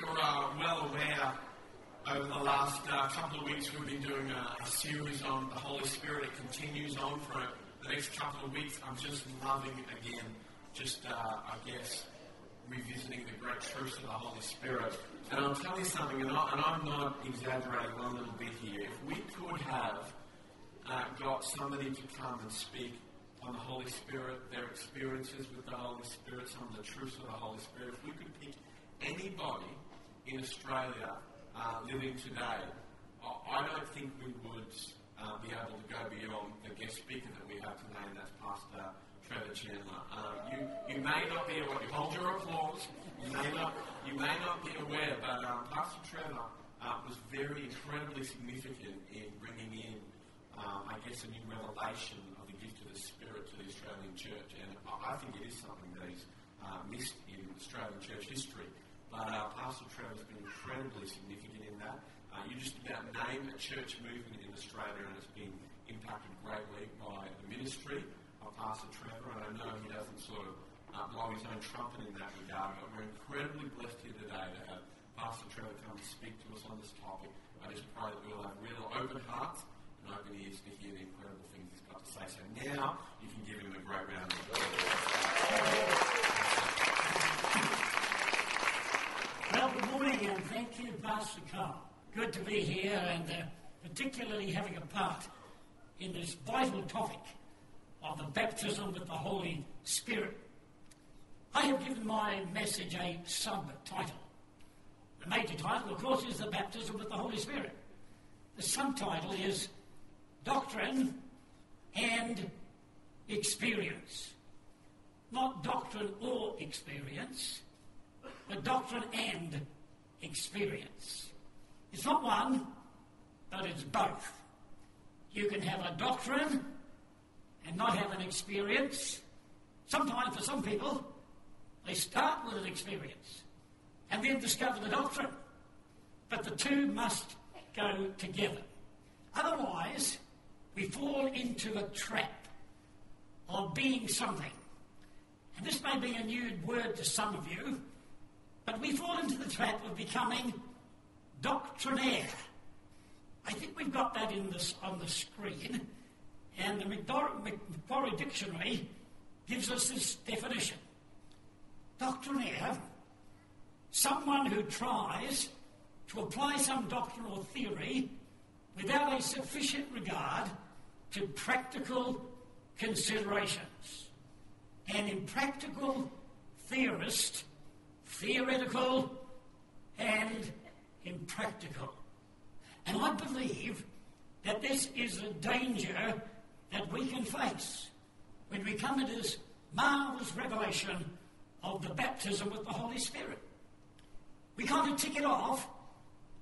you're uh, well aware, over the last uh, couple of weeks we've been doing a, a, series on the Holy Spirit. It continues on for the next couple of weeks. I'm just loving again, just uh, I guess revisiting the great truths of the Holy Spirit. And I'll tell you something, and, I, am not exaggerating one little bit here. If we could have uh, got somebody to come and speak on the Holy Spirit, their experiences with the Holy Spirit, some of the truths of the Holy Spirit, if we could pick anybody in Australia uh, living today, I don't think we would uh, be able to go beyond the guest speaker that we have today, and that's Pastor Trevor Chandler. Uh, you, you may not be aware, you hold your applause, you may not, you may not be aware, but um, Pastor Trevor uh, was very incredibly significant in bringing in, um, I guess, a new revelation of the gift of the Spirit to the Australian church, and I, I think it is something that is uh, missed in Australian church history. But uh, Pastor Trevor has been incredibly significant in that. Uh, you just about name a church movement in Australia, and it's been impacted greatly by the ministry of Pastor Trevor. And I know he doesn't sort of uh, blow his own trumpet in that regard, but we're incredibly blessed here today to have Pastor Trevor come to speak to us on this topic. I just pray that we'll have real open hearts and open ears to hear the incredible Pastor Carl. Good to be here and uh, particularly having a part in this vital topic of the baptism with the Holy Spirit. I have given my message a subtitle. The major title, of course, is the baptism with the Holy Spirit. The subtitle is Doctrine and Experience. Not doctrine or experience, but doctrine and experience. It's not one, but it's both. You can have a doctrine and not have an experience. Sometimes, for some people, they start with an experience and then discover the doctrine. But the two must go together. Otherwise, we fall into a trap of being something. And this may be a new word to some of you, but we fall into the trap of becoming doctrinaire. I think we've got that in this, on the screen, and the Macquarie Dictionary gives us this definition. Doctrinaire, someone who tries to apply some doctrine or theory without a sufficient regard to practical considerations. An impractical theorist theoretical and impractical. And I believe that this is a danger that we can face when we come into this marvelous revelation of the baptism with the Holy Spirit. We of tick it off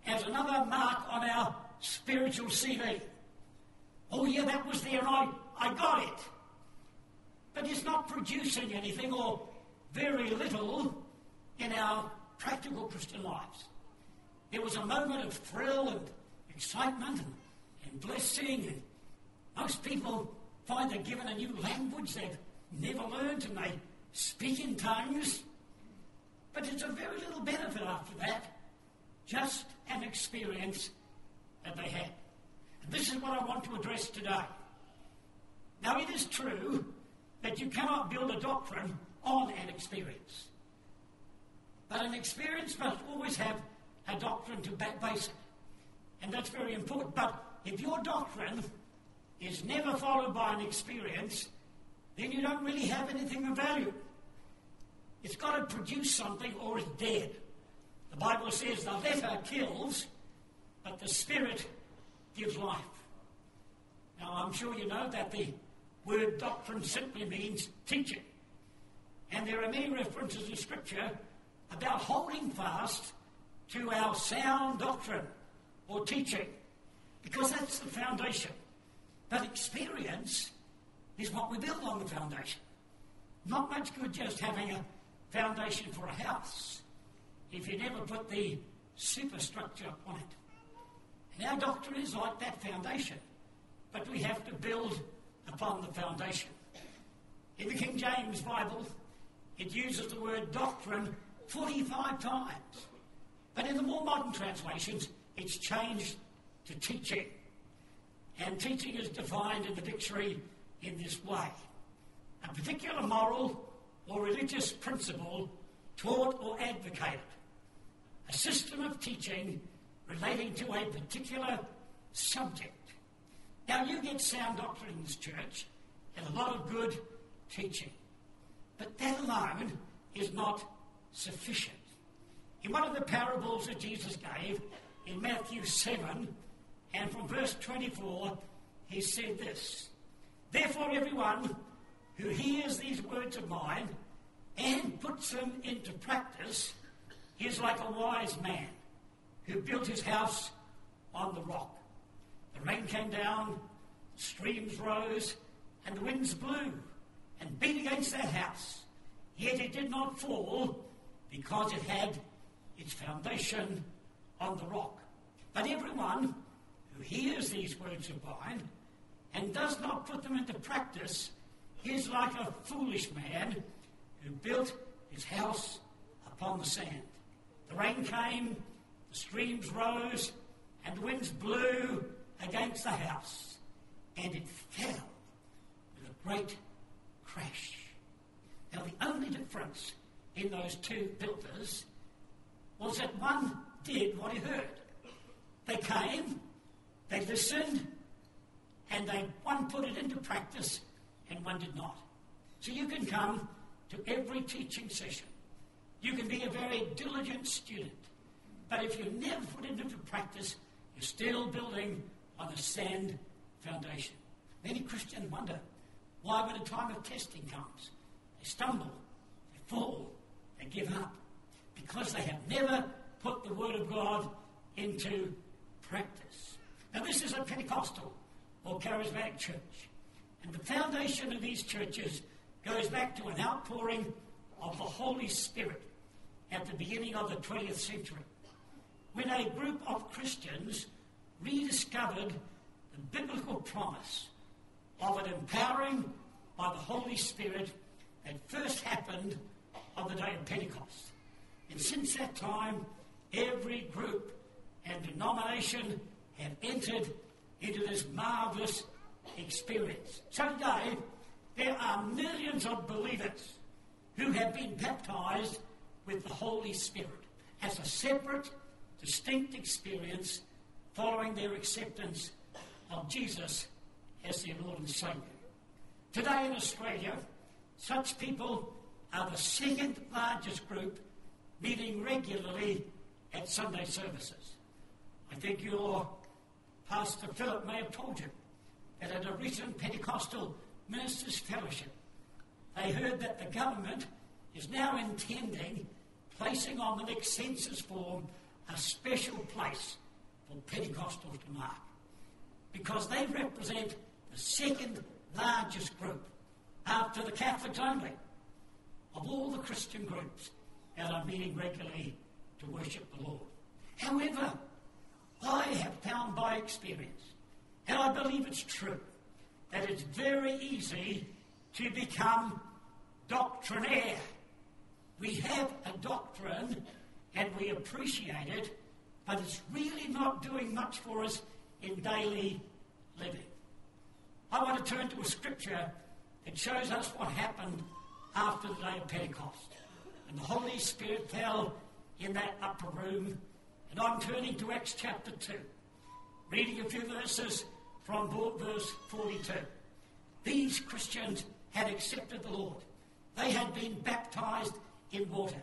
as another mark on our spiritual CV. Oh, yeah, that was there I, I got it. But it's not producing anything or very little in our practical Christian lives. There was a moment of thrill and excitement and, and blessing, and most people find they're given a new language they've never learned and they speak in tongues. But it's a very little benefit after that, just an experience that they had. And this is what I want to address today. Now, it is true that you cannot build a doctrine on an experience. But an experience must always have a doctrine to back base it. And that's very important. But if your doctrine is never followed by an experience, then you don't really have anything of value. It's got to produce something or it's dead. The Bible says the letter kills, but the spirit gives life. Now, I'm sure you know that the word doctrine simply means teaching. And there are many references in Scripture about holding fast to our sound doctrine or teaching, because that's the foundation. But experience is what we build on the foundation. Not much good just having a foundation for a house if you never put the superstructure on it. And our doctrine is like that foundation, but we have to build upon the foundation. In the King James Bible, it uses the word doctrine 45 times. But in the more modern translations, it's changed to teaching. And teaching is defined in the dictionary in this way a particular moral or religious principle taught or advocated, a system of teaching relating to a particular subject. Now, you get sound doctrine in this church and a lot of good teaching, but that alone is not sufficient. In one of the parables that Jesus gave in Matthew 7, and from verse 24, he said this Therefore, everyone who hears these words of mine and puts them into practice is like a wise man who built his house on the rock. The rain came down, streams rose, and the winds blew and beat against that house. Yet it did not fall because it had its foundation on the rock. But everyone who hears these words of mine and does not put them into practice is like a foolish man who built his house upon the sand. The rain came, the streams rose, and the winds blew against the house, and it fell with a great crash. Now, the only difference in those two builders was that one did what he heard. They came, they listened, and they one put it into practice and one did not. So you can come to every teaching session. You can be a very diligent student. But if you never put it into practice, you're still building on a sand foundation. Many Christians wonder why, when a time of testing comes, they stumble, they fall, they give up, because they have never put the Word of God into practice. Now, this is a Pentecostal or charismatic church. And the foundation of these churches goes back to an outpouring of the Holy Spirit at the beginning of the 20th century, when a group of Christians rediscovered the biblical promise of an empowering by the Holy Spirit that first happened on the day of Pentecost. And since that time, every group and denomination have entered into this marvelous experience. So today, there are millions of believers who have been baptized with the Holy Spirit as a separate, distinct experience following their acceptance of Jesus as their Lord and Saviour. Today in Australia, such people are the second largest group meeting regularly at Sunday services. I think your Pastor Philip may have told you that at a recent Pentecostal ministers' fellowship, they heard that the government is now intending placing on the next census form a special place for Pentecostals to mark because they represent the second largest group after the Catholics only of all the Christian groups that are meeting regularly to worship the Lord. However, I have found by experience, and I believe it's true, that it's very easy to become doctrinaire. We have a doctrine and we appreciate it, but it's really not doing much for us in daily living. I want to turn to a scripture that shows us what happened after the day of Pentecost. And the Holy Spirit fell in that upper room. And I'm turning to Acts chapter 2, reading a few verses from verse 42. These Christians had accepted the Lord. They had been baptized in water.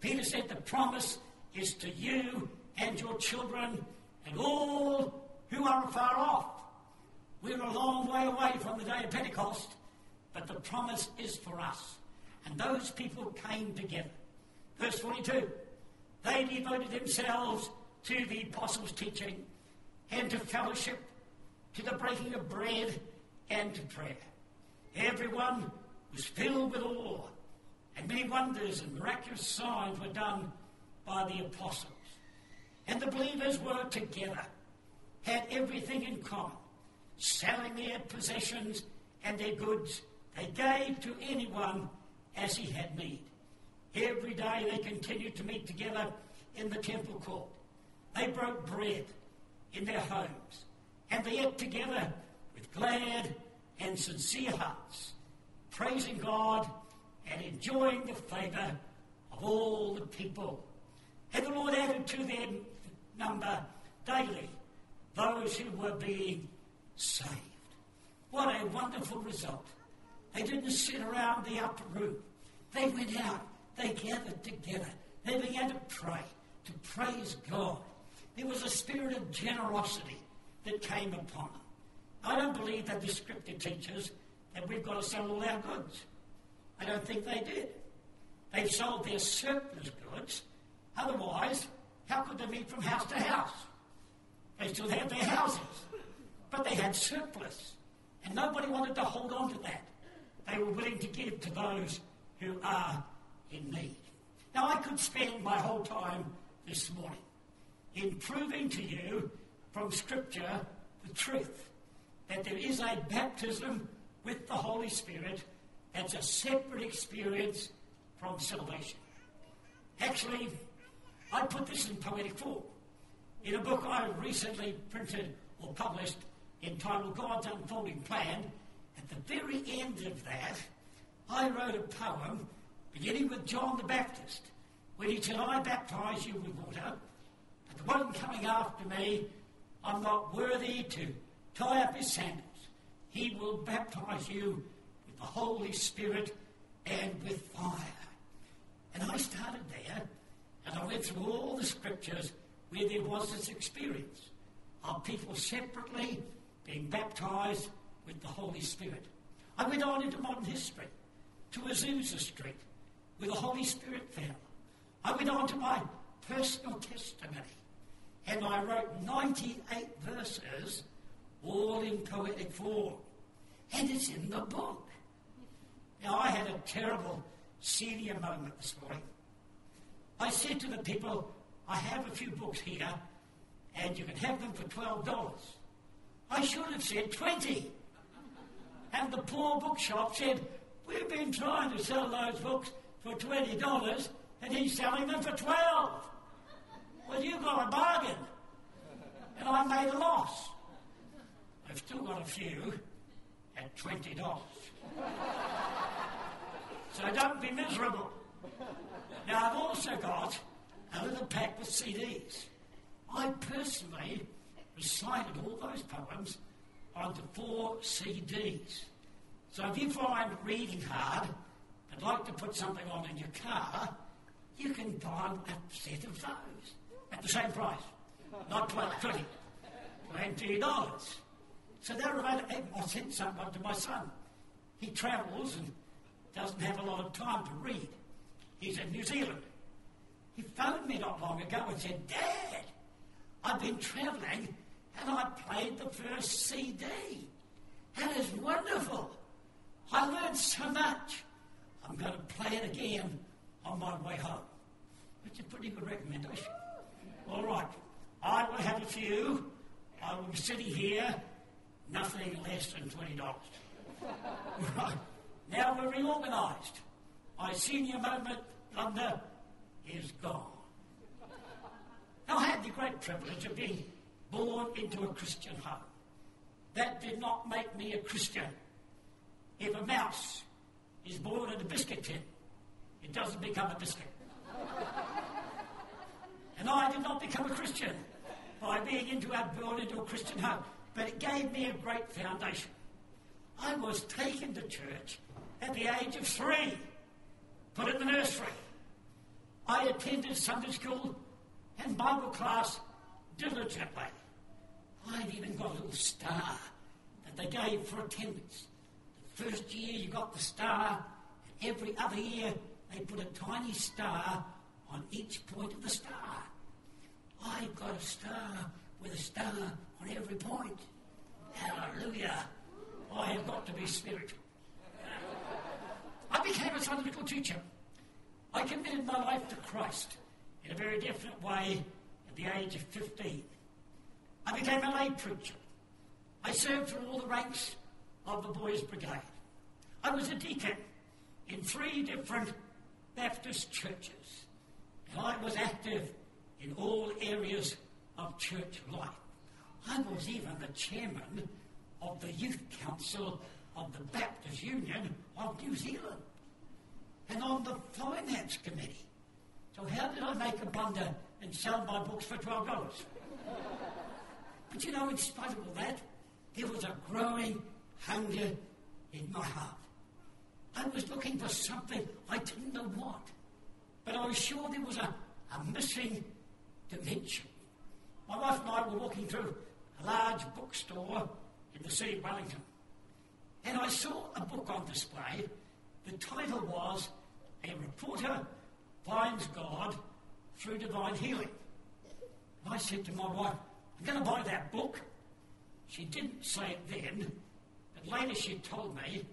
Peter said, The promise is to you and your children and all who are afar off. We're a long way away from the day of Pentecost, but the promise is for us. And those people came together. Verse 42 They devoted themselves to the apostles' teaching and to fellowship, to the breaking of bread and to prayer. Everyone was filled with awe, and many wonders and miraculous signs were done by the apostles. And the believers were together, had everything in common, selling their possessions and their goods. They gave to anyone as he had need. Every day they continued to meet together in the temple court. They broke bread in their homes, and they ate together with glad and sincere hearts, praising God and enjoying the favour of all the people. And the Lord added to their number daily those who were being saved. What a wonderful result. They didn't sit around the upper room. They went out. They gathered together. They began to pray, to praise God. There was a spirit of generosity that came upon them. I don't believe that the scripture teaches that we've got to sell all our goods. I don't think they did. They sold their surplus goods. Otherwise, how could they meet from house to house? They still had their houses, but they had surplus. And nobody wanted to hold on to that. They were willing to give to those who are in need. Now, I could spend my whole time this morning in proving to you from Scripture the truth that there is a baptism with the Holy Spirit that's a separate experience from salvation. Actually, I put this in poetic form. In a book I recently printed or published entitled God's Unfolding Plan, at the very end of that, I wrote a poem beginning with John the Baptist, when he said, I baptize you with water, but the one coming after me, I'm not worthy to tie up his sandals. He will baptize you with the Holy Spirit and with fire. And I started there, and I went through all the scriptures where there was this experience of people separately being baptized with the Holy Spirit. I went on into modern history to Azusa Street, where the Holy Spirit fell. I went on to my personal testimony, and I wrote 98 verses, all in poetic form. And it's in the book. Now, I had a terrible senior moment this morning. I said to the people, I have a few books here, and you can have them for $12. I should have said 20 And the poor bookshop said, We've been trying to sell those books for $20, and he's selling them for 12 Well, you've got a bargain. And I made a loss. I've still got a few at $20. so don't be miserable. Now, I've also got a little pack with CDs. I personally recited all those poems onto four CDs. So if you find reading hard and like to put something on in your car, you can buy a set of those at the same price. Not 12, 20. $20. So they're available. I sent someone to my son. He travels and doesn't have a lot of time to read. He's in New Zealand. He phoned me not long ago and said, Dad, I've been travelling and I played the first CD. That is wonderful. I learned so much. I'm going to play it again on my way home. It's a pretty good recommendation. All right. I will have a few. I will be sitting here, nothing less than $20. right. Now we're reorganised. My senior moment thunder is gone. Now, I had the great privilege of being born into a Christian home. That did not make me a Christian. If a mouse is born in a biscuit tin, it doesn't become a biscuit. and I did not become a Christian by being into a, born into a Christian home, but it gave me a great foundation. I was taken to church at the age of three, put in the nursery. I attended Sunday school and Bible class diligently. I'd even got a little star that they gave for attendance. First year you got the star, and every other year they put a tiny star on each point of the star. I've got a star with a star on every point. Hallelujah. I have got to be spiritual. I became a school teacher. I committed my life to Christ in a very different way at the age of 15. I became a lay preacher. I served through all the ranks of the Boys' Brigade. I was a deacon in three different Baptist churches. And I was active in all areas of church life. I was even the chairman of the Youth Council of the Baptist Union of New Zealand and on the Finance Committee. So how did I make a blunder and sell my books for $12? but you know, in spite of all that, there was a growing hunger in my heart. I was looking for something I didn't know what, but I was sure there was a, a missing dimension. My wife and I were walking through a large bookstore in the city of Wellington, and I saw a book on display. The title was A Reporter Finds God Through Divine Healing. And I said to my wife, I'm going to buy that book. She didn't say it then, but later she told me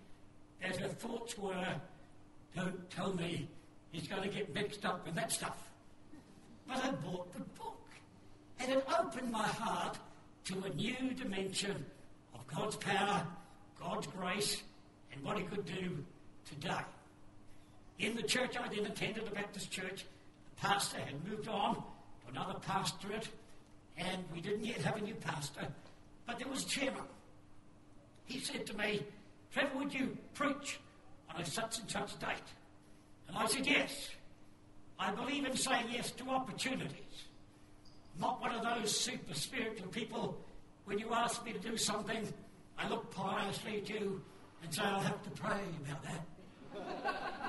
that her thoughts were, don't uh, tell me he's going to get mixed up with that stuff. But I bought the book, and it opened my heart to a new dimension of God's power, God's grace, and what He could do today. In the church I then attended, a Baptist church, the pastor had moved on to another pastorate, and we didn't yet have a new pastor, but there was chairman. He said to me, Trevor, would you preach on a such and such date? And I said, yes. I believe in saying yes to opportunities. Not one of those super spiritual people, when you ask me to do something, I look piously at you and say, I'll have to pray about that.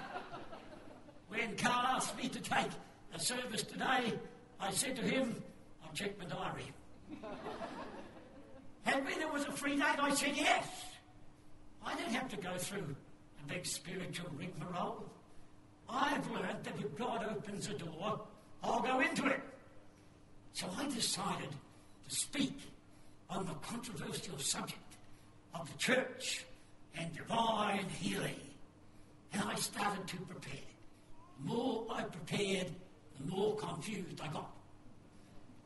when Carl asked me to take a service today, I said to him, I'll check my diary. And when there was a free date, I said yes. I didn't have to go through a big spiritual rigmarole. I've learned that if God opens a door, I'll go into it. So I decided to speak on the controversial subject of the church and divine healing. And I started to prepare. The more I prepared, the more confused I got.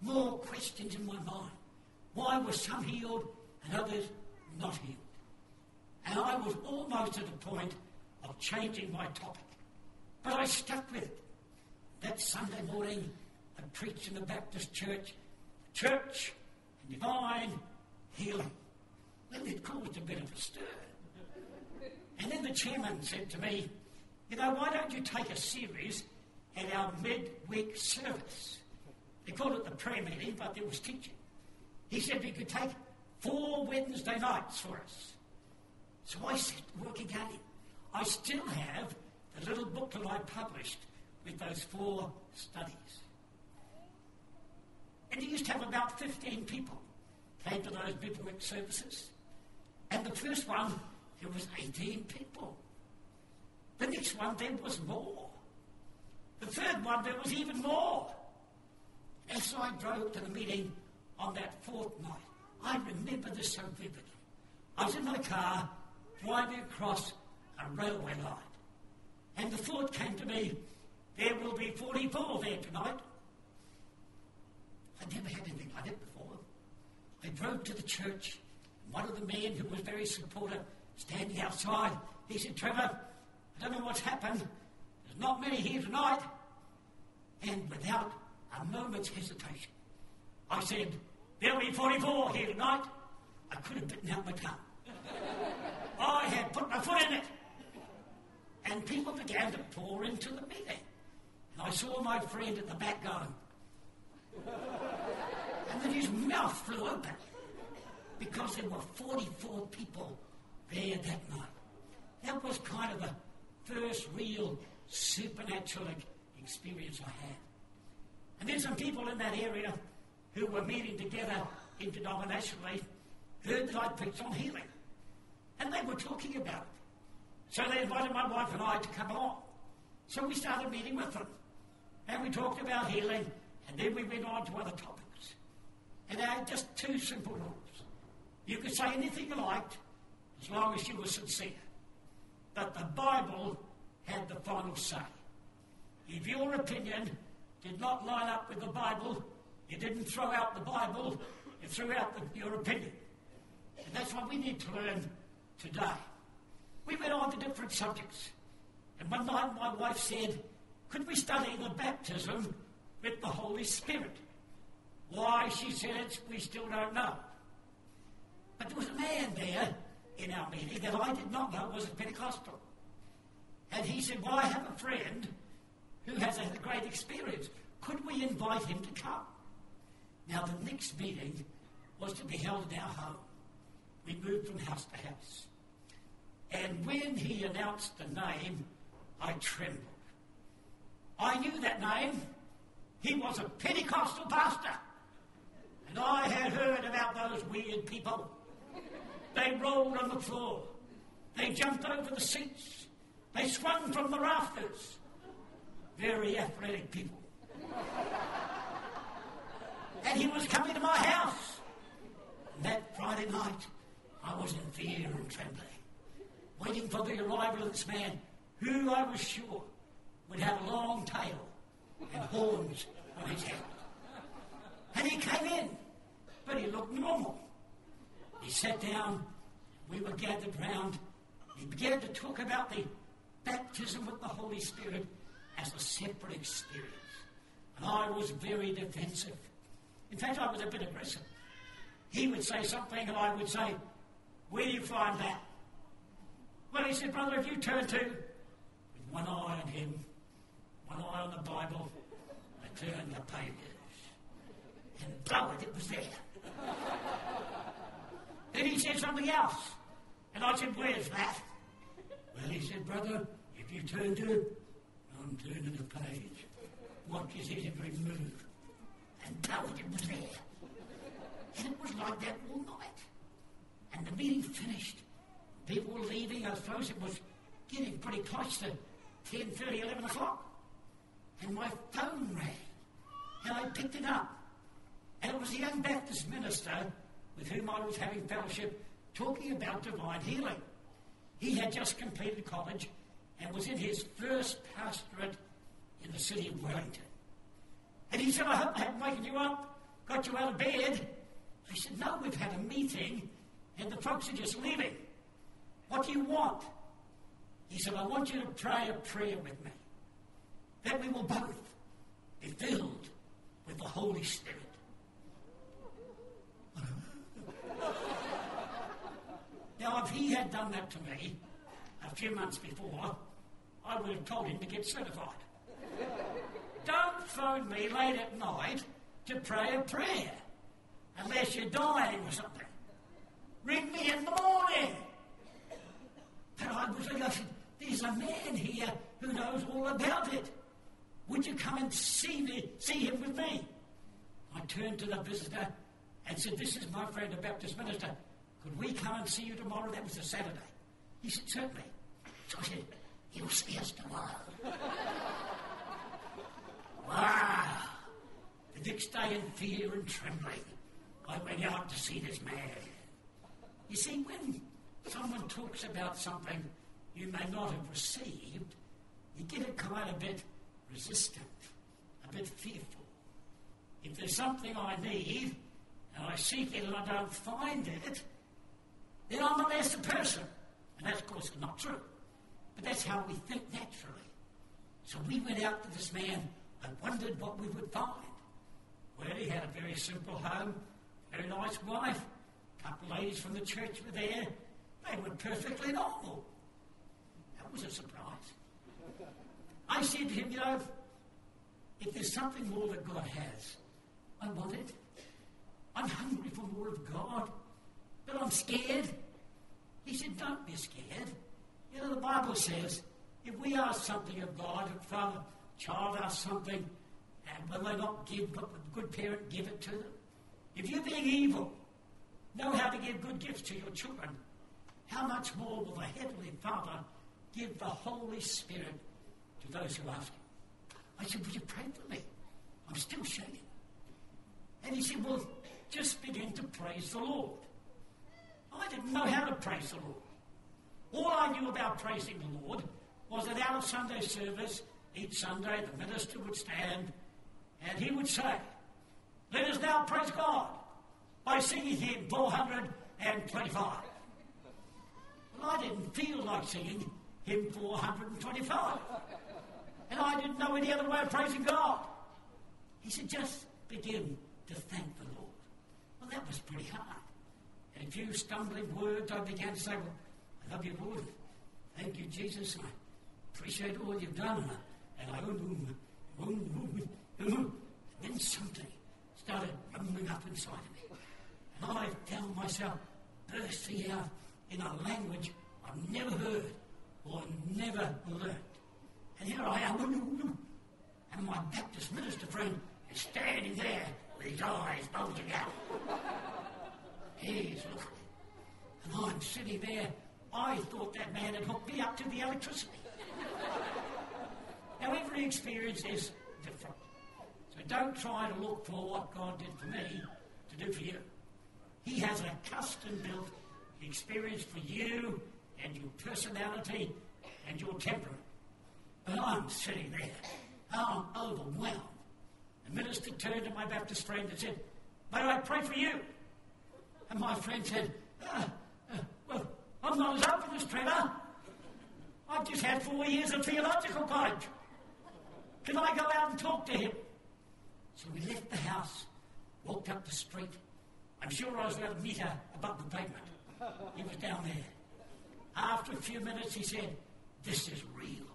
More questions in my mind. Why were some healed and others not healed? And I was almost at the point of changing my topic. But I stuck with it. That Sunday morning, I preached in the Baptist church, church and divine healing. Well, it caused a bit of a stir. And then the chairman said to me, You know, why don't you take a series at our midweek service? They called it the prayer meeting, but there was teaching. He said he could take four Wednesday nights for us. So I set to work again. I still have the little booklet I published with those four studies. And he used to have about 15 people came to those midweek services. And the first one, there was 18 people. The next one, there was more. The third one, there was even more. And so I drove to the meeting on that fourth night. I remember this so vividly. I was in my car driving across a railway line. And the thought came to me, there will be 44 there tonight. I'd never had anything like it before. I drove to the church. and One of the men who was very supportive, standing outside, he said, Trevor, I don't know what's happened. There's not many here tonight. And without a moment's hesitation, I said, There'll be 44 here tonight. I could have bitten out my tongue. I had put my foot in it. And people began to pour into the meeting. And I saw my friend at the back going. And then his mouth flew open because there were 44 people there that night. That was kind of the first real supernatural experience I had. And then some people in that area who were meeting together interdenominationally heard that I'd preached on healing. And they were talking about it. So they invited my wife and I to come along. So we started meeting with them. And we talked about healing, and then we went on to other topics. And I had just two simple rules. You could say anything you liked, as long as you were sincere. But the Bible had the final say. If your opinion did not line up with the Bible, you didn't throw out the Bible, you threw out the, your opinion. And that's what we need to learn today. We went on to different subjects. And one night my wife said, Could we study the baptism with the Holy Spirit. Why she said we still don't know. But there was a man there in our meeting that I did not know was a Pentecostal. And he said, Well, I have a friend who has had a great experience. Could we invite him to come? Now, the next meeting was to be held in our home. We moved from house to house. And when he announced the name, I trembled. I knew that name. He was a Pentecostal pastor. And I had heard about those weird people. They rolled on the floor. They jumped over the seats. They swung from the rafters. Very athletic people. And he was coming to my house. And that Friday night, I was in fear and trembling, waiting for the arrival of this man, who I was sure would have a long tail and horns on his head. And he came in, but he looked normal. He sat down, we were gathered round. He began to talk about the baptism with the Holy Spirit as a separate experience. And I was very defensive. In fact, I was a bit aggressive. He would say something, and I would say, Where do you find that? Well, he said, Brother, if you turn to, with one eye on him, one eye on the Bible, I turned the pages. And blow it, it was there. then he said something else. And I said, Where's that? Well, he said, Brother, if you turn to, I'm turning the page. Watch his every move. And was there. And it was like that all night. And the meeting finished. People were leaving. I suppose it was getting pretty close to 10.30, 11 o'clock. And my phone rang. And I picked it up. And it was a young Baptist minister with whom I was having fellowship talking about divine healing. He had just completed college and was in his first pastorate in the city of Wellington. And he said, I hope I haven't wakened you up, got you out of bed. I said, No, we've had a meeting and the folks are just leaving. What do you want? He said, I want you to pray a prayer with me that we will both be filled with the Holy Spirit. now, if he had done that to me a few months before, I would have told him to get certified. Don't phone me late at night to pray a prayer unless you're dying or something. Ring me in the morning. But I was like, there's a man here who knows all about it. Would you come and see me, see him with me? I turned to the visitor and said, This is my friend, a Baptist minister. Could we come and see you tomorrow? That was a Saturday. He said, Certainly. So I said, You'll see us tomorrow. Wow. The next day, in fear and trembling, I went out to see this man. You see, when someone talks about something you may not have received, you get a kind of bit resistant, a bit fearful. If there's something I need and I seek it and I don't find it, then I'm a lesser person. And that's, of course, not true. But that's how we think naturally. So we went out to this man and wondered what we would find. Well, he had a very simple home, very nice wife, a couple of ladies from the church were there. They were perfectly normal. That was a surprise. I said to him, you know, if there's something more that God has, I want it. I'm hungry for more of God, but I'm scared. He said, don't be scared. You know, the Bible says, if we ask something of God, our child asks something, and will they not give, but the good parent give it to them? If you're being evil, know how to give good gifts to your children, how much more will the Heavenly Father give the Holy Spirit to those who ask Him? I said, Would you pray for me? I'm still shaking. And he said, Well, just begin to praise the Lord. I didn't know how to praise the Lord. All I knew about praising the Lord was that out of Sunday service, each Sunday, the minister would stand and he would say, Let us now praise God by singing hymn 425. Well, I didn't feel like singing hymn 425. And I didn't know any other way of praising God. He said, just begin to thank the Lord. Well, that was pretty hard. And a few stumbling words, I began to say, well, I love you, Lord. Thank you, Jesus. I appreciate all you've done. And I, went, went, went, went, and then something started rumbling up inside of me. And I found myself bursting out in a language I've never heard or never learned. And here I am, and my Baptist minister friend is standing there with his eyes bulging out. He's looking. And I'm sitting there. I thought that man had hooked me up to the electricity. Now, every experience is different. So don't try to look for what God did for me to do for you. He has a custom built experience for you and your personality and your temperament. But I'm sitting there, I'm overwhelmed. The minister turned to my Baptist friend and said, May I pray for you? And my friend said, uh, uh, Well, I'm not as open as Trevor. I've just had four years of theological college. Can I go out and talk to him? So we left the house, walked up the street. I'm sure I was about a metre above the pavement. He was down there. After a few minutes, he said, This is real.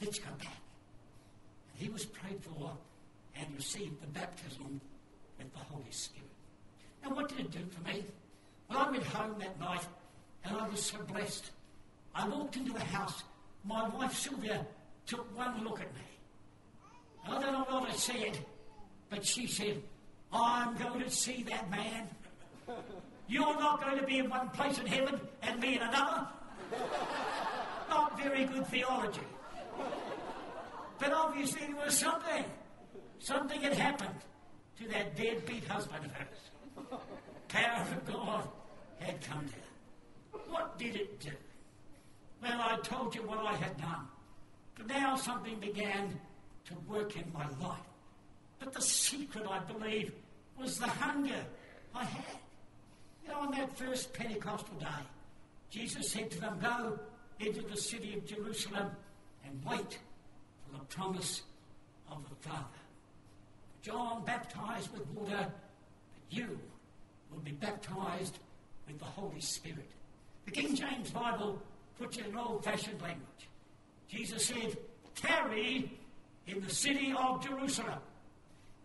Let's go back. And he was prayed for and received the baptism with the Holy Spirit. Now, what did it do for me? Well, I went home that night and I was so blessed. I walked into the house. My wife Sylvia took one look at me. I don't know what I said, but she said, I'm going to see that man. You're not going to be in one place in heaven and me in another. Not very good theology. But obviously there was something. Something had happened to that deadbeat husband of hers. Power of God had come down. What did it do? Well, I told you what I had done. But now something began to work in my life. But the secret, I believe, was the hunger I had. You know, on that first Pentecostal day, Jesus said to them, Go into the city of Jerusalem and wait for the promise of the Father. John baptized with water, but you will be baptized with the Holy Spirit. The King James Bible puts it in old fashioned language. Jesus said, Tarry in the city of Jerusalem.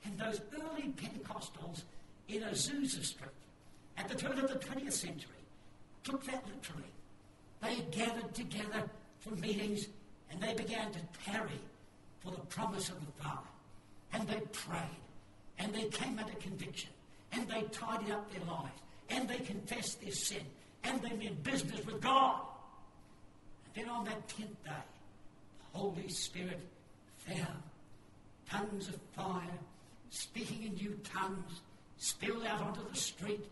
And those early Pentecostals in Azusa Street at the turn of the 20th century took that literally. They gathered together for meetings and they began to tarry for the promise of the Father. And they prayed and they came under conviction and they tidied up their lives and they confessed their sin and they did business with God. And then on that tenth day, the Holy Spirit fell. Tongues of fire, speaking in new tongues, spilled out onto the street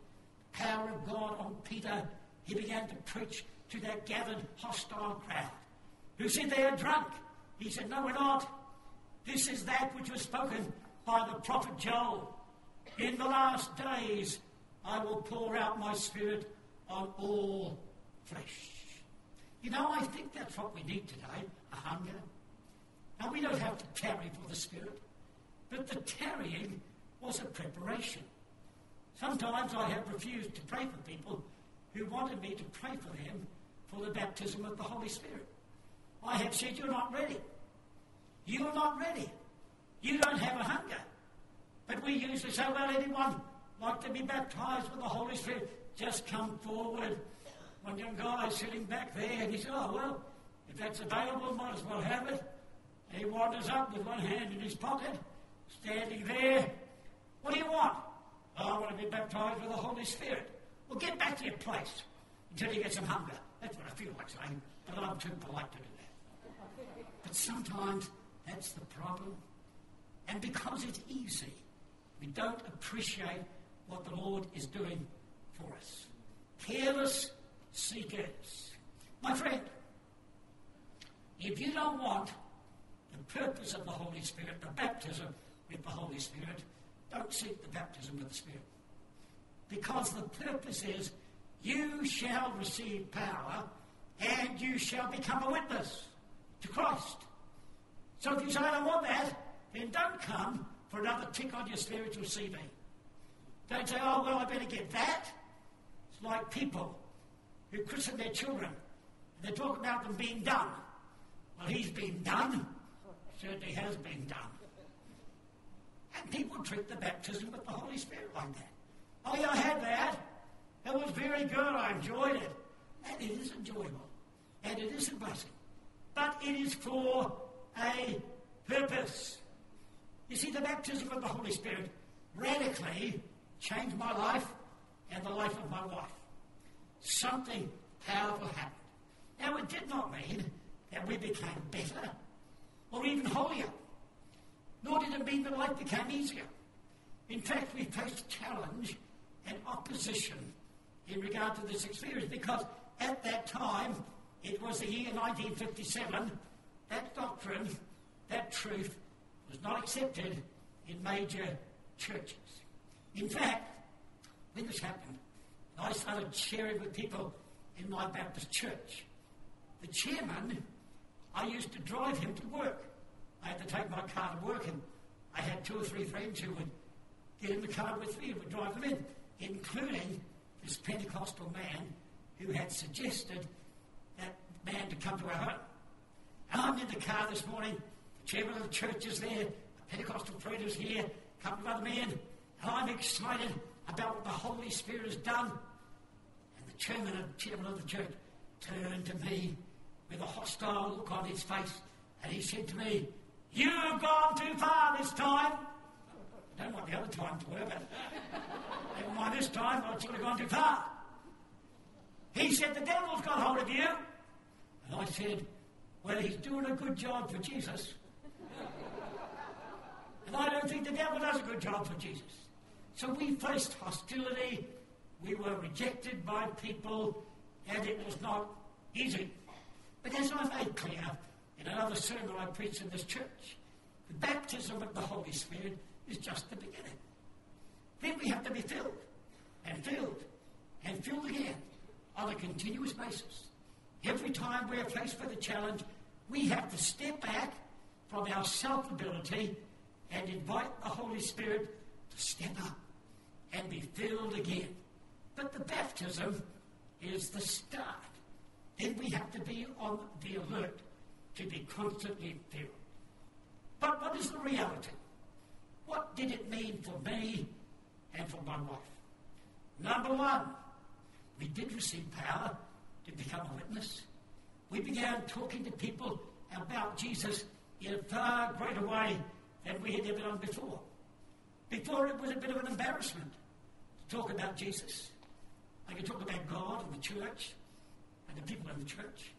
power of God on Peter, he began to preach to that gathered hostile crowd who said they are drunk. He said, No, we're not. This is that which was spoken by the prophet Joel. In the last days, I will pour out my spirit on all flesh. You know, I think that's what we need today a hunger. Now, we don't have to tarry for the Spirit, but the tarrying was a preparation. Sometimes I have refused to pray for people who wanted me to pray for them for the baptism of the Holy Spirit. I have said, You're not ready. You're not ready. You don't have a hunger. But we usually say, Well, anyone like to be baptized with the Holy Spirit, just come forward. One young guy sitting back there, and he said, Oh, well, if that's available, might as well have it. He wanders up with one hand in his pocket, standing there. What do you want? Oh, I want to be baptized with the Holy Spirit. Well, get back to your place until you get some hunger. That's what I feel like saying, but I'm too polite to do that. But sometimes that's the problem. And because it's easy, we don't appreciate what the Lord is doing for us. Careless seekers. My friend, if you don't want the purpose of the Holy Spirit, the baptism with the Holy Spirit, don't seek the baptism with the Spirit. Because the purpose is you shall receive power and you shall become a witness to Christ. So if you say, I don't want that, then don't come for another tick on your spiritual CV. Don't say, oh, well, I better get that. It's like people who christen their children. And they talk about them being done. Well, he's been done. Certainly has been done. And people treat the baptism with the Holy Spirit like that. Oh, yeah, I had that. It was very good. I enjoyed it. And it is enjoyable. And it is a blessing. But it is for a purpose. You see, the baptism of the Holy Spirit radically changed my life and the life of my wife. Something powerful happened. Now, it did not mean that we became better or even holier, nor did it mean that life became easier. In fact, we faced challenge and opposition in regard to this experience because at that time, it was the year 1957, that doctrine, that truth, was not accepted in major churches. In fact, when this happened, I started sharing with people in my Baptist church. The chairman, I used to drive him to work. I had to take my car to work, and I had two or three friends who would get in the car with me and would drive them in, including this Pentecostal man who had suggested that man to come to our home. And I'm in the car this morning, the chairman of the church is there, the Pentecostal preacher's here, a couple of other men, and I'm excited about what the Holy Spirit has done. And the chairman chairman of the church turned to me with a hostile look on his face, and he said to me, You've gone too far this time. I don't want the other times were, but never mind this time, I'd sort of gone too far. He said, The devil's got hold of you. And I said, Well, he's doing a good job for Jesus. and I don't think the devil does a good job for Jesus. So we faced hostility, we were rejected by people, and it was not easy. But as I made clear in another sermon I preached in this church, the baptism of the Holy Spirit is just the beginning. Then we have to be filled, and filled, and filled again on a continuous basis. Every time we're faced with a challenge, we have to step back from our self ability and invite the Holy Spirit to step up and be filled again. But the baptism is the start. Then we have to be on the alert to be constantly filled. But what is the reality? What did it mean for me and for my wife? Number one, we did receive power to become a witness. We began talking to people about Jesus in a far greater way than we had ever done before. Before it was a bit of an embarrassment to talk about Jesus. I could talk about God and the church the people in the church.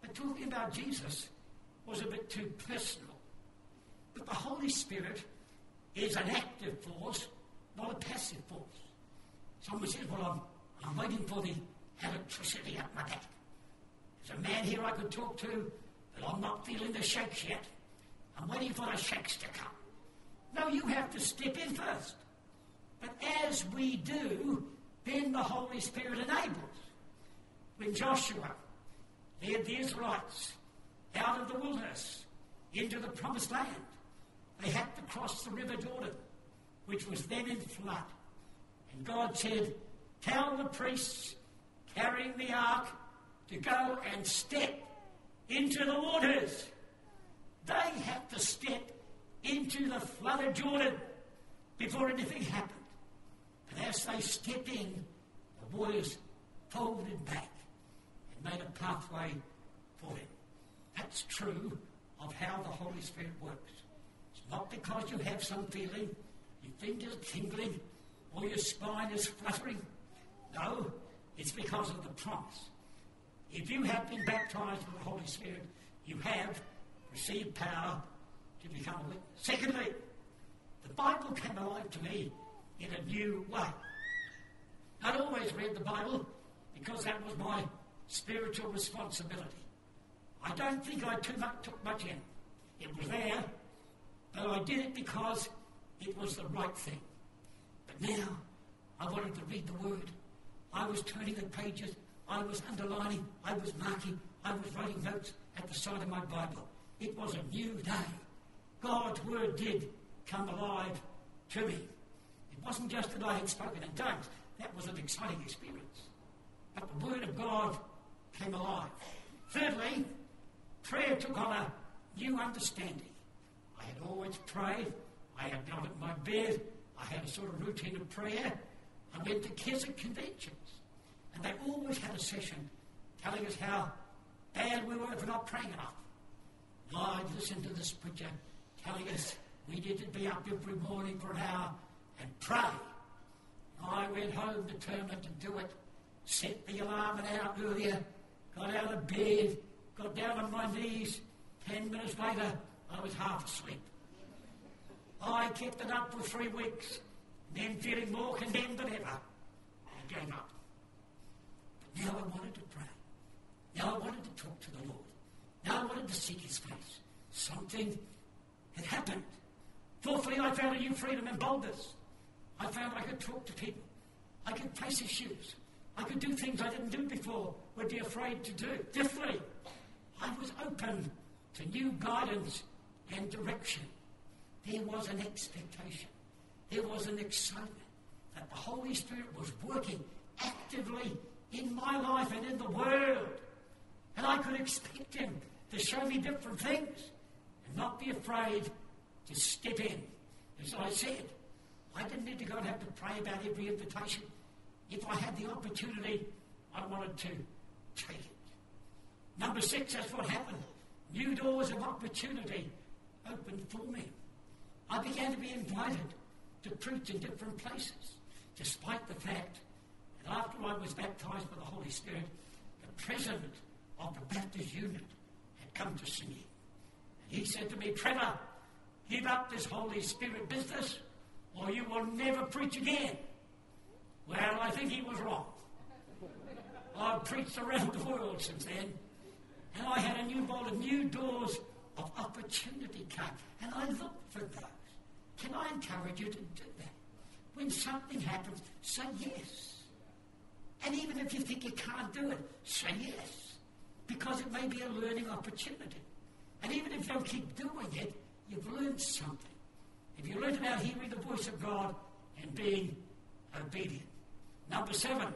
But talking about Jesus was a bit too personal. But the Holy Spirit is an active force, not a passive force. Someone says, Well, I'm, I'm waiting for the electricity up my back. There's a man here I could talk to, but I'm not feeling the shakes yet. I'm waiting for the shakes to come. No, you have to step in first. But as we do, then the Holy Spirit enables. When Joshua led the Israelites out of the wilderness into the promised land, they had to cross the river Jordan, which was then in flood. And God said, Tell the priests carrying the ark to go and step into the waters. They had to step into the flooded Jordan before anything happened. And as they stepped in, the waters folded back made a pathway for them. That's true of how the Holy Spirit works. It's not because you have some feeling, your fingers tingling, or your spine is fluttering. No, it's because of the promise. If you have been baptized with the Holy Spirit, you have received power to become a witness. Secondly, the Bible came alive to me in a new way. I'd always read the Bible because that was my spiritual responsibility. I don't think I too much, took much in. It was there, but I did it because it was the right thing. But now I wanted to read the Word. I was turning the pages, I was underlining, I was marking, I was writing notes at the side of my Bible. It was a new day. God's Word did come alive to me. It wasn't just that I had spoken in tongues, that was an exciting experience. But the Word of God came alive. Thirdly, prayer took on a new understanding. I had always prayed. I had gone at my bed. I had a sort of routine of prayer. I went to Keswick conventions. And they always had a session telling us how bad we were for not praying enough. I'd listen to this preacher telling us we needed to be up every morning for an hour and pray. I went home determined to do it, set the alarm an hour earlier, got out of bed, got down on my knees. Ten minutes later, I was half asleep. I kept it up for three weeks, then feeling more condemned than ever, I gave up. Now I wanted to pray. Now I wanted to talk to the Lord. Now I wanted to seek his face. Something had happened. Fourthly, I found a new freedom and boldness. I found I could talk to people. I could face issues. I could do things I didn't do before, would be afraid to do. Fifthly, I was open to new guidance and direction. There was an expectation. There was an excitement that the Holy Spirit was working actively in my life and in the world. And I could expect Him to show me different things and not be afraid to step in. As I said, I didn't need to go and have to pray about every invitation. If I had the opportunity, I wanted to take it. Number six, that's what happened. New doors of opportunity opened for me. I began to be invited to preach in different places, despite the fact that after I was baptized by the Holy Spirit, the president of the Baptist Union had come to see me. And he said to me, Trevor, give up this Holy Spirit business or you will never preach again. Well, I think he was wrong. I've preached around the world since then, and I had a new bowl of new doors of opportunity come, and I looked for those. Can I encourage you to do that? When something happens, say yes. And even if you think you can't do it, say yes. Because it may be a learning opportunity. And even if you keep doing it, you've learned something. If you learn about hearing the voice of God and being obedient. Number seven,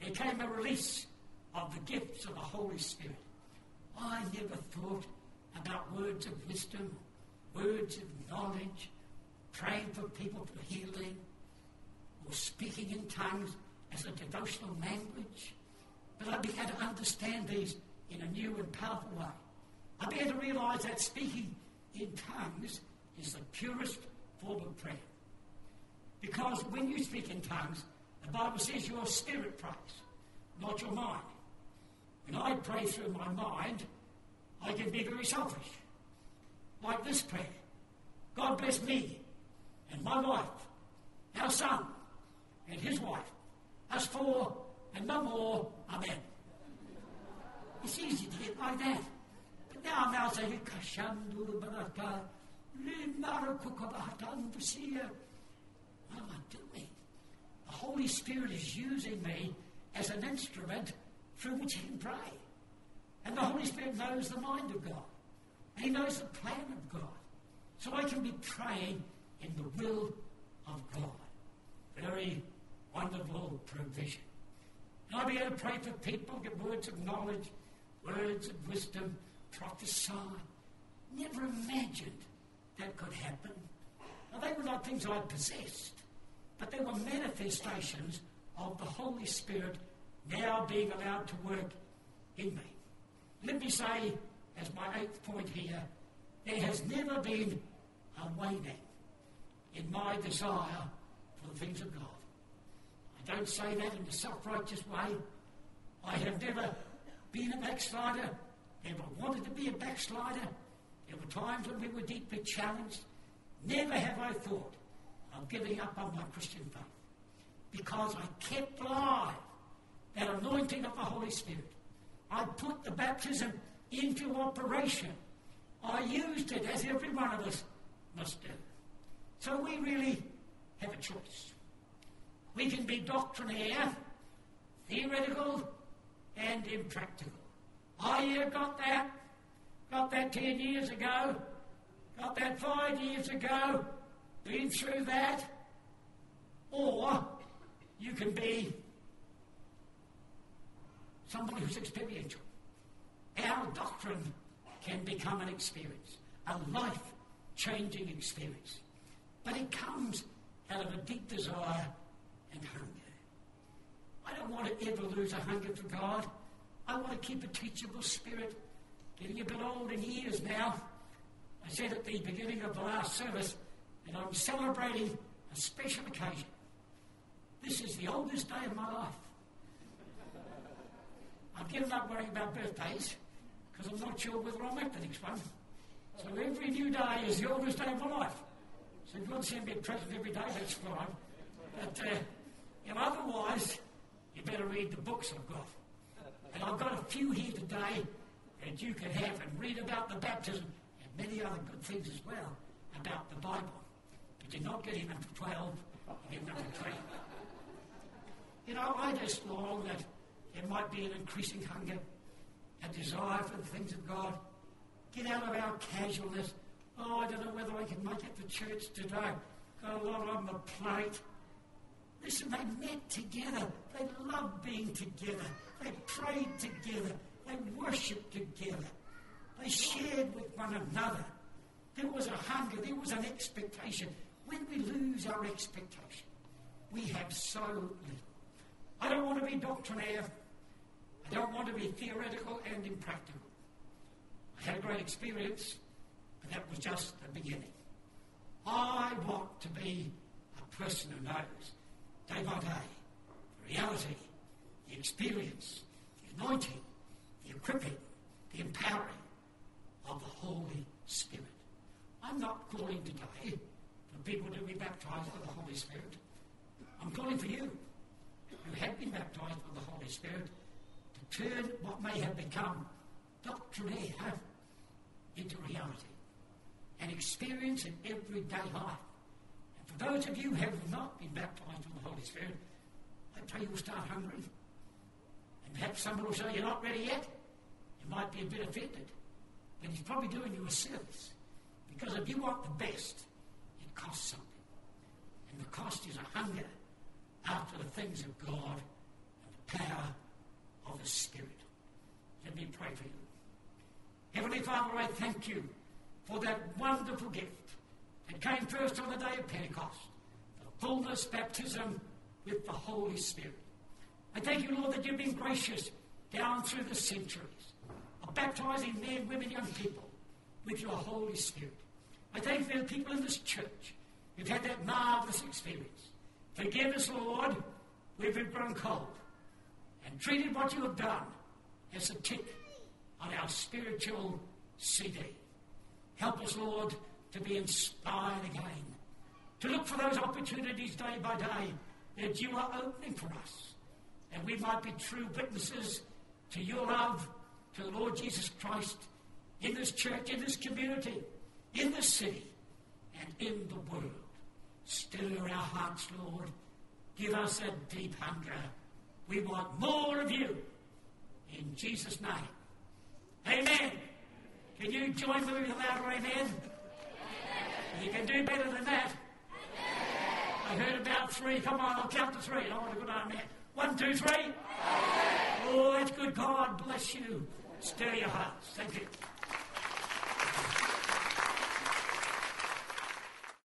there came a release of the gifts of the Holy Spirit. I never thought about words of wisdom, words of knowledge, praying for people for healing, or speaking in tongues as a devotional language. But I began to understand these in a new and powerful way. I began to realize that speaking in tongues is the purest form of prayer. Because when you speak in tongues, the Bible says your spirit prays, not your mind. When I pray through my mind, I can be very selfish. Like this prayer God bless me and my wife, our son and his wife, us four and no more. Amen. It's easy to get like that. But now I'm now saying, Kashandu Baraka, What am I doing? Holy Spirit is using me as an instrument through which He can pray. And the Holy Spirit knows the mind of God. And He knows the plan of God. So I can be praying in the will of God. Very wonderful provision. And I'll be able to pray for people, get words of knowledge, words of wisdom, prophesy. Never imagined that could happen. Now, they were not things I possessed, but they were manifestations of the Holy Spirit now being allowed to work in me. Let me say, as my eighth point here, there has never been a waning in my desire for the things of God. I don't say that in a self righteous way. I have never been a backslider, never wanted to be a backslider. There were times when we were deeply challenged. Never have I thought giving up on my Christian faith because I kept alive that anointing of the Holy Spirit. I put the baptism into operation. I used it as every one of us must do. So we really have a choice. We can be doctrinaire, theoretical, and impractical. Oh, I got that. Got that 10 years ago. got that five years ago, been through that, or you can be somebody who's experiential. Our doctrine can become an experience, a life changing experience. But it comes out of a deep desire and hunger. I don't want to ever lose a hunger for God. I want to keep a teachable spirit. Getting a bit old in years now. I said at the beginning of the last service that I'm celebrating a special occasion. This is the oldest day of my life. I've given up worrying about birthdays because I'm not sure whether I'll make the next one. So every new day is the oldest day of my life. So if you want to send me a present every day, that's fine. But uh, you know, otherwise, you better read the books I've got. And I've got a few here today that you can have and read about the baptism and many other good things as well about the Bible. You're not getting number 12, you get number 3. You know, I just long that there might be an increasing hunger, a desire for the things of God. Get out of our casualness. Oh, I don't know whether I can make it to church today. Got a lot on the plate. Listen, they met together. They loved being together. They prayed together. They worshipped together. They shared with one another. There was a hunger. There was an expectation. When we lose our expectation, we have so little. I don't want to be doctrinaire. I don't want to be theoretical and impractical. I had a great experience, but that was just the beginning. I want to be a person who knows day by day the reality, the experience, the anointing, the equipping, the empowering of the Holy Spirit. I'm not calling today people to be baptized with the Holy Spirit. I'm calling for you who have been baptized with the Holy Spirit to turn what may have become doctrinaire into reality and experience in everyday life. And for those of you who have not been baptized with the Holy Spirit, I pray you'll start hungry. And perhaps someone will say, You're not ready yet. You might be a bit offended. But he's probably doing you a service. Because if you want the best, costs something. And the cost is a hunger after the things of God and the power of the Spirit. Let me pray for you. Heavenly Father, I thank you for that wonderful gift that came first on the day of Pentecost, the fullness baptism with the Holy Spirit. I thank you, Lord, that you've been gracious down through the centuries of baptizing men, women, young people with your Holy Spirit. I thank for the people in this church who've had that marvelous experience. Forgive us, Lord, we've been grown cold and treated what you have done as a tick on our spiritual CD. Help us, Lord, to be inspired again, to look for those opportunities day by day that you are opening for us, that we might be true witnesses to your love, to the Lord Jesus Christ, in this church, in this community, in the city, and in the world. Stir our hearts, Lord. Give us a deep hunger. We want more of you. In Jesus' name. Amen. Can you join me with me louder, amen? You can do better than that. I heard about three. Come on, I'll count to three. I want a good amen. One, two, three. Oh, that's good. God bless you. Stir your hearts. Thank you.